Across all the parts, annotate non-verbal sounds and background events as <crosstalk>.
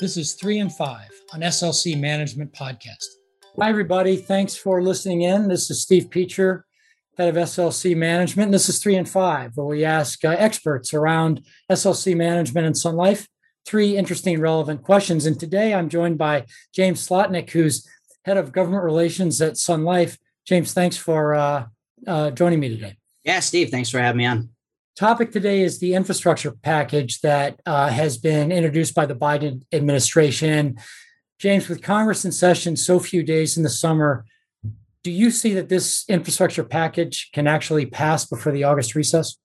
This is three and five on SLC Management Podcast. Hi, everybody. Thanks for listening in. This is Steve Peacher, head of SLC Management. And this is three and five, where we ask uh, experts around SLC Management and Sun Life three interesting, relevant questions. And today I'm joined by James Slotnick, who's head of government relations at Sun Life. James, thanks for uh, uh, joining me today. Yeah, Steve, thanks for having me on topic today is the infrastructure package that uh, has been introduced by the Biden administration. James, with Congress in session so few days in the summer, do you see that this infrastructure package can actually pass before the August recess?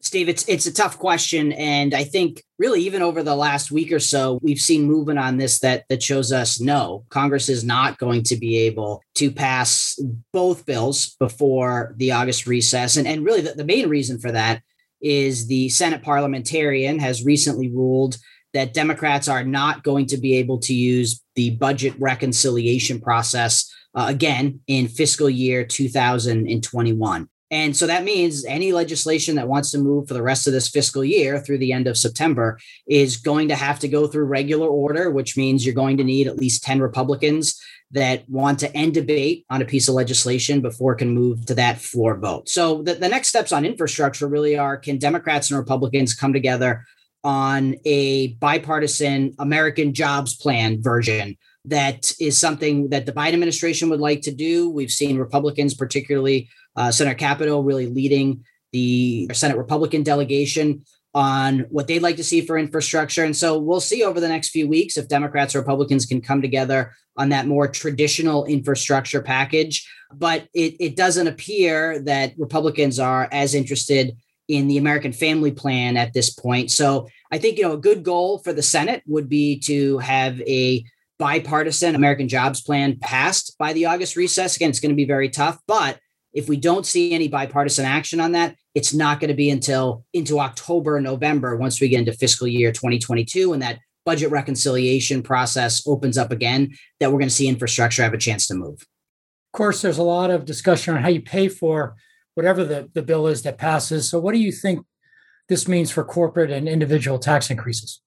Steve, it's it's a tough question, and I think really even over the last week or so, we've seen movement on this that that shows us no, Congress is not going to be able to pass both bills before the August recess, and and really the, the main reason for that is the Senate parliamentarian has recently ruled that Democrats are not going to be able to use the budget reconciliation process uh, again in fiscal year 2021. And so that means any legislation that wants to move for the rest of this fiscal year through the end of September is going to have to go through regular order, which means you're going to need at least 10 Republicans that want to end debate on a piece of legislation before it can move to that floor vote. So the, the next steps on infrastructure really are can Democrats and Republicans come together on a bipartisan American jobs plan version that is something that the Biden administration would like to do. We've seen Republicans, particularly uh, Senator Capito, really leading the Senate Republican delegation on what they'd like to see for infrastructure. And so we'll see over the next few weeks if Democrats or Republicans can come together on that more traditional infrastructure package. But it, it doesn't appear that Republicans are as interested in the American Family Plan at this point. So I think, you know, a good goal for the Senate would be to have a bipartisan American Jobs Plan passed by the August recess. Again, it's going to be very tough, but if we don't see any bipartisan action on that, it's not going to be until into October, November, once we get into fiscal year 2022 and that budget reconciliation process opens up again, that we're going to see infrastructure have a chance to move. Of course, there's a lot of discussion on how you pay for whatever the, the bill is that passes. So, what do you think this means for corporate and individual tax increases?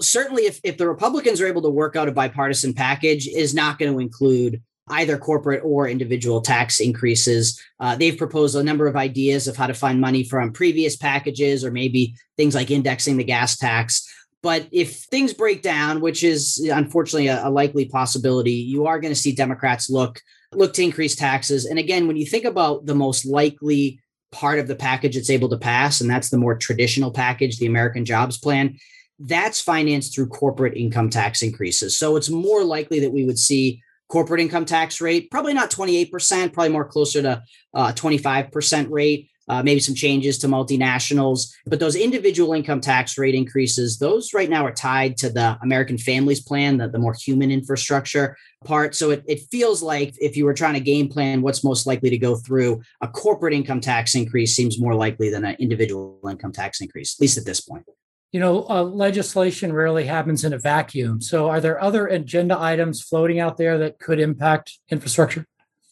Certainly, if, if the Republicans are able to work out a bipartisan package, is not going to include either corporate or individual tax increases. Uh, they've proposed a number of ideas of how to find money from previous packages or maybe things like indexing the gas tax. But if things break down, which is unfortunately a, a likely possibility, you are going to see Democrats look look to increase taxes. And again, when you think about the most likely part of the package it's able to pass, and that's the more traditional package, the American Jobs Plan, that's financed through corporate income tax increases. So it's more likely that we would see corporate income tax rate, probably not 28%, probably more closer to uh, 25% rate. Uh, maybe some changes to multinationals, but those individual income tax rate increases, those right now are tied to the American Families Plan, the, the more human infrastructure part. So it, it feels like if you were trying to game plan what's most likely to go through, a corporate income tax increase seems more likely than an individual income tax increase, at least at this point you know, uh, legislation rarely happens in a vacuum. So, are there other agenda items floating out there that could impact infrastructure?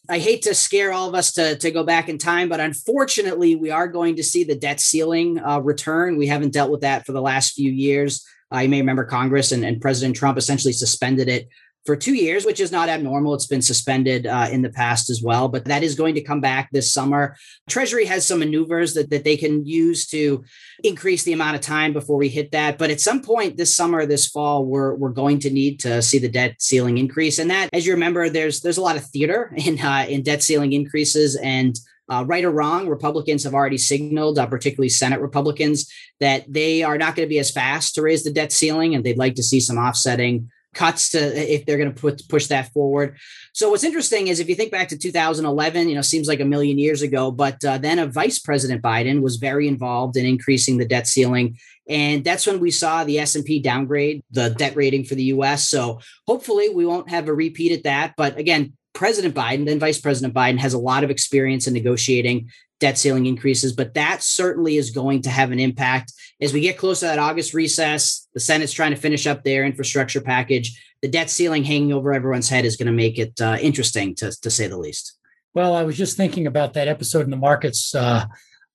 I hate to scare all of us to, to go back in time, but unfortunately, we are going to see the debt ceiling uh, return. We haven't dealt with that for the last few years. You may remember Congress and, and President Trump essentially suspended it for two years, which is not abnormal. It's been suspended uh, in the past as well, but that is going to come back this summer. Treasury has some maneuvers that, that they can use to increase the amount of time before we hit that. But at some point this summer, this fall, we're, we're going to need to see the debt ceiling increase. And that, as you remember, there's there's a lot of theater <laughs> in uh, in debt ceiling increases and uh, right or wrong, Republicans have already signaled, uh, particularly Senate Republicans, that they are not going to be as fast to raise the debt ceiling and they'd like to see some offsetting cuts to if they're going to put push that forward. So what's interesting is if you think back to 2011, you know, seems like a million years ago, but uh, then a Vice President Biden was very involved in increasing the debt ceiling, and that's when we saw the S&P downgrade the debt rating for the U.S. So hopefully we won't have a repeat at that. But again, President Biden, then Vice President Biden, has a lot of experience in negotiating debt ceiling increases, but that certainly is going to have an impact as we get close to that August recess. The Senate's trying to finish up their infrastructure package. The debt ceiling hanging over everyone's head is going to make it uh, interesting, to, to say the least. Well, I was just thinking about that episode in the markets uh,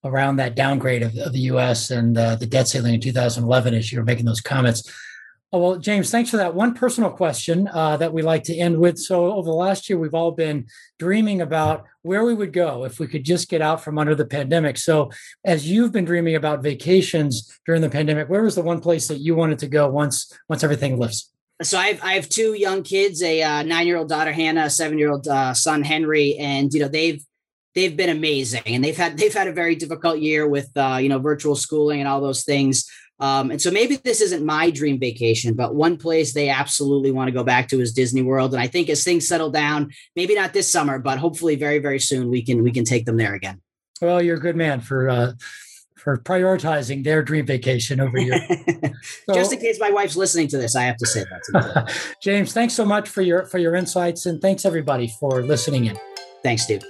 around that downgrade of, of the U.S. and uh, the debt ceiling in 2011 as you were making those comments. Oh, well, James, thanks for that. One personal question uh, that we like to end with. So, over the last year, we've all been dreaming about where we would go if we could just get out from under the pandemic. So, as you've been dreaming about vacations during the pandemic, where was the one place that you wanted to go once once everything lifts? So I have I have two young kids, a uh, nine year old daughter Hannah, a seven year old uh, son Henry, and you know they've they've been amazing, and they've had they've had a very difficult year with uh, you know virtual schooling and all those things. Um, and so maybe this isn't my dream vacation, but one place they absolutely want to go back to is Disney World. And I think as things settle down, maybe not this summer, but hopefully very, very soon we can we can take them there again. Well, you're a good man for uh, for prioritizing their dream vacation over here. <laughs> So, Just in case my wife's listening to this, I have to say that. <laughs> James, thanks so much for your for your insights, and thanks everybody for listening in. Thanks, Steve.